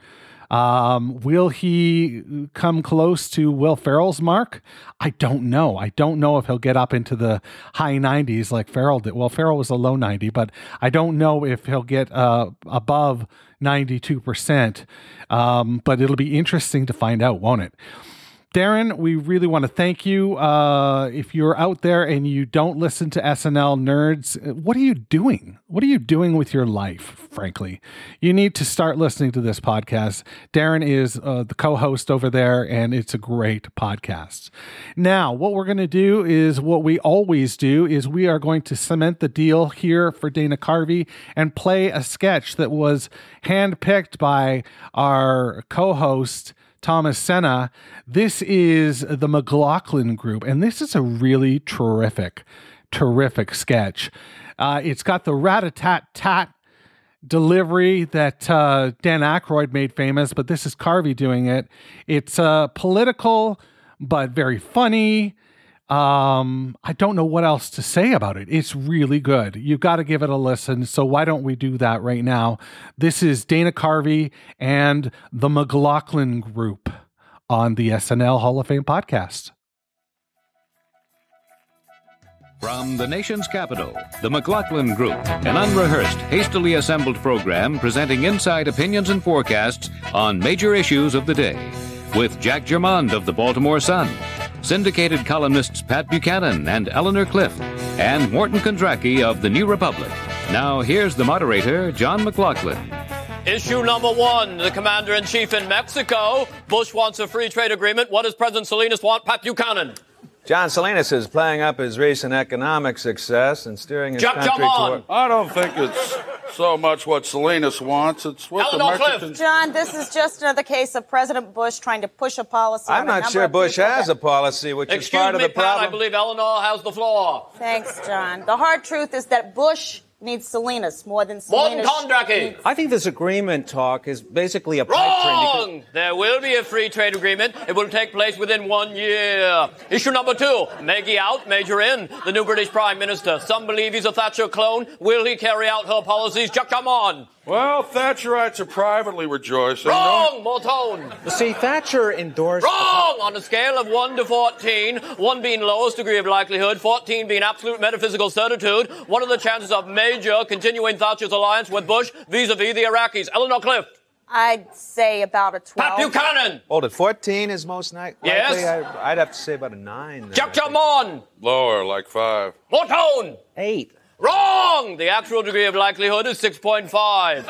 Um, will he come close to Will Ferrell's mark? I don't know. I don't know if he'll get up into the high 90s like Ferrell did. Well, Ferrell was a low 90, but I don't know if he'll get uh, above 92%. Um, but it'll be interesting to find out, won't it? Darrin, we really want to thank you. Uh, if you're out there and you don't listen to SNL nerds, what are you doing? What are you doing with your life, frankly? You need to start listening to this podcast. Darrin is uh, the co host over there, and it's a great podcast. Now, what we're going to do is what we always do is we are going to cement the deal here for Dana Carvey and play a sketch that was handpicked by our co host. Thomas Senna. This is the McLaughlin Group, and this is a really terrific, terrific sketch. Uh, it's got the rat a tat tat delivery that uh, Dan Aykroyd made famous, but this is Carvey doing it. It's uh, political, but very funny. Um, I don't know what else to say about it. It's really good. You've got to give it a listen. So why don't we do that right now? This is Dana Carvey and the McLaughlin Group on the SNL Hall of Fame podcast. From the nation's capital, the McLaughlin Group, an unrehearsed, hastily assembled program presenting inside opinions and forecasts on major issues of the day. With Jack Germond of the Baltimore Sun, syndicated columnists Pat Buchanan and Eleanor Clift, and Morton Kondracke of the New Republic. Now, here's the moderator, John McLaughlin. Issue number one the commander in chief in Mexico. Bush wants a free trade agreement. What does President Salinas want? Pat Buchanan. John Salinas is playing up his recent economic success and steering his Jump, country jump on. toward. I don't think it's so much what Salinas wants. It's what the Mexicans. John, this is just another case of President Bush trying to push a policy. I'm on not number sure Bush has that- a policy, which is Excuse part of me, the Pat. I believe Eleanor has the floor. Thanks, John. The hard truth is that Bush needs Salinas more than Morton Salinas. Kondracke. I think this agreement talk is basically a pipe dream. because- Wrong! There will be a free trade agreement. It will take place within one year. Issue number two Maggie out, Major in. The new British Prime Minister. Some believe he's a Thatcher clone. Will he carry out her policies? Chuck, come on. Well, Thatcherites are privately rejoicing. Wrong, Morton. See, Thatcher endorsed. Wrong! On a scale of 1 to 14, 1 being lowest degree of likelihood, 14 being absolute metaphysical certitude, what are the chances of major continuing Thatcher's alliance with Bush vis a vis the Iraqis? Eleanor Clift. I'd say about a 12. Pat Buchanan! Hold it, 14 is most night. Yes. I, would have to say about a 9. Jack Jamon! Lower, like 5. Morton! 8. Wrong! The actual degree of likelihood is 6.5.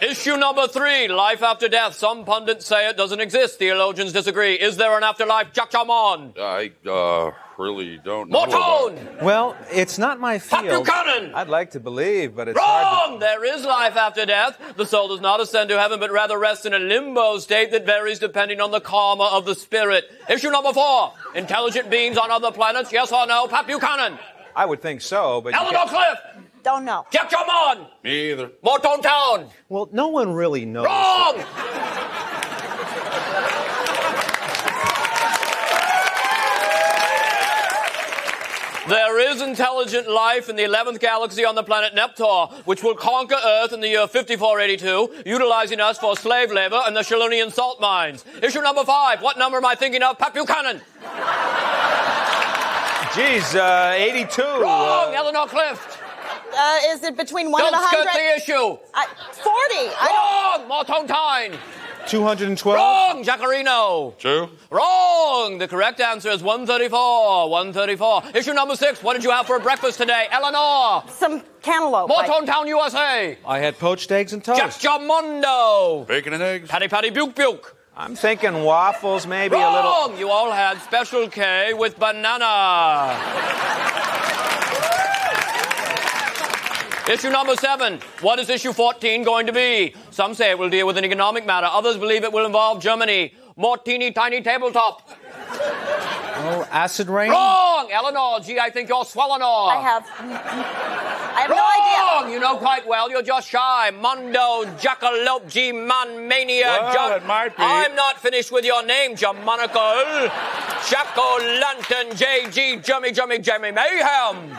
Issue number three, life after death. Some pundits say it doesn't exist. Theologians disagree. Is there an afterlife? Jachamon. I uh, really don't know. Mortone! Well, it's not my field. Buchanan! I'd like to believe, but it's hard Wrong! There is life after death. The soul does not ascend to heaven, but rather rests in a limbo state that varies depending on the karma of the spirit. Issue number four, intelligent beings on other planets, yes or no? Pat Buchanan. To. I would think so, but you Eleanor get- Clift. Don't know. Jachamon. Me either. Mortone Town. well, no one really knows. Wrong! There is intelligent life in the 11th galaxy on the planet Neptar, which will conquer Earth in the year 5482, utilizing us for slave labor and the Shalunian salt mines. Issue number five. What number am I thinking of? Pat Buchanan. Geez, uh, 82. Wrong! uh, Eleanor Clift. Uh, is it between one Don't and a skirt hundred? the issue. I, Forty. I Wrong! Mortone Tyne. 212. Wrong! Jacarino. True. Wrong! The correct answer is 134. 134. Issue number six. What did you have for breakfast today? Eleanor. some cantaloupe. Mortone Town, USA. I had poached eggs and toast. Jajamondo. Bacon and eggs. Patty Patty Buke Buke. I'm thinking waffles, maybe a little. Wrong! You all had Special K with banana. issue number seven. What is issue 14 going to be? Some say it will deal with an economic matter. Others believe it will involve Germany. More teeny tiny tabletop. Oh, acid rain? Wrong! Eleanor, gee, I think you're swelling off. I have. I have Wrong! no idea. You know quite well. You're just shy. Mondo, Jackalope, G-Man, Mania, Well, Jam- it might be. I'm not finished with your name, Jamonical. Jacko Lantern, J.G. Jummy, Jummy, Jimmy Mayhem.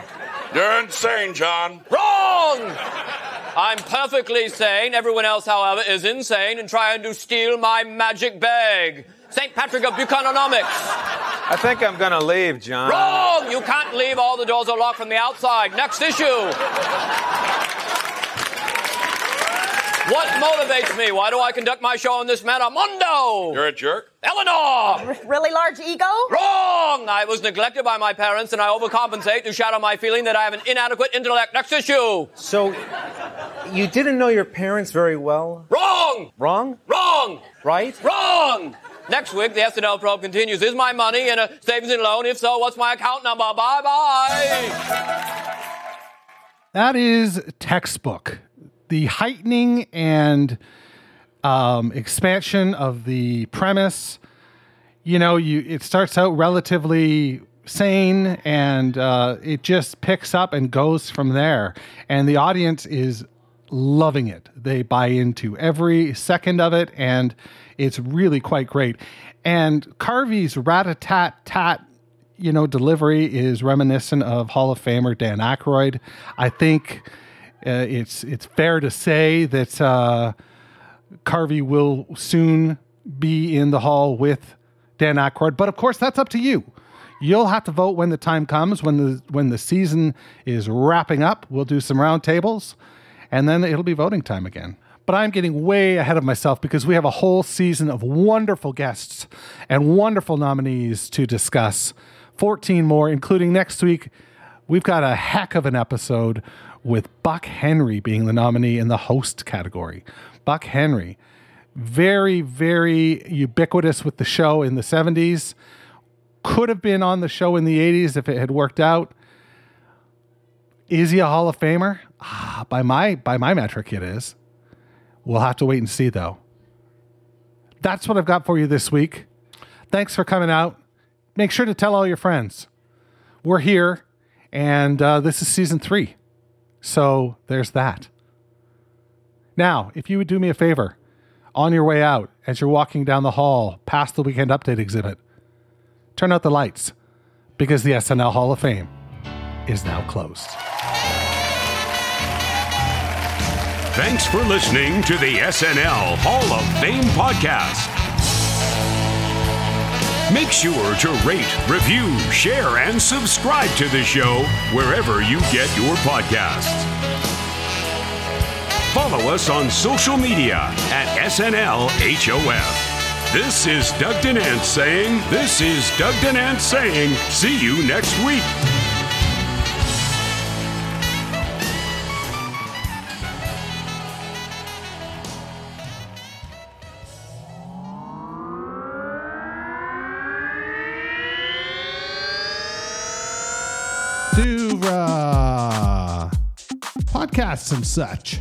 You're insane, John. Wrong! I'm perfectly sane. Everyone else, however, is insane and trying to steal my magic bag. St. Patrick of Buchananomics. I think I'm going to leave, John. Wrong! You can't leave. All the doors are locked from the outside. Next issue. What motivates me? Why do I conduct my show in this manner? Mondo! You're a jerk. Eleanor! Really large ego? Wrong! I was neglected by my parents and I overcompensate to shadow my feeling that I have an inadequate intellect. Next issue. So, you didn't know your parents very well? Wrong! Wrong? Wrong! Right? Wrong! Next week, the SNL probe continues. Is my money in a savings and loan? If so, what's my account number? Bye bye! That is textbook. The heightening and um, expansion of the premise. You know, you it starts out relatively sane, and uh, it just picks up and goes from there. And the audience is loving it. They buy into every second of it, and it's really quite great. And Carvey's rat a tat tat you know, delivery is reminiscent of Hall of Famer Dan Aykroyd. I think uh, it's it's fair to say that uh, Carvey will soon be in the hall with Dan Aykroyd, but of course that's up to you. You'll have to vote when the time comes when the when the season is wrapping up. We'll do some roundtables, and then it'll be voting time again. But I'm getting way ahead of myself because we have a whole season of wonderful guests and wonderful nominees to discuss. 14 more, including next week. We've got a heck of an episode with Buck Henry being the nominee in the host category. Buck Henry, very, very ubiquitous with the show in the 70s. Could have been on the show in the 80s if it had worked out. Is he a Hall of Famer? Ah, by my by my metric, it is. We'll have to wait and see, though. That's what I've got for you this week. Thanks for coming out. Make sure to tell all your friends. We're here, and uh, this is season three. So there's that. Now, if you would do me a favor, on your way out, as you're walking down the hall past the Weekend Update exhibit, turn out the lights because the SNL Hall of Fame is now closed. Thanks for listening to the SNL Hall of Fame podcast. Make sure to rate, review, share, and subscribe to the show wherever you get your podcasts. Follow us on social media at SNLHOF. This is Doug Denant saying, This is Doug Denant saying, see you next week. Podcasts and such.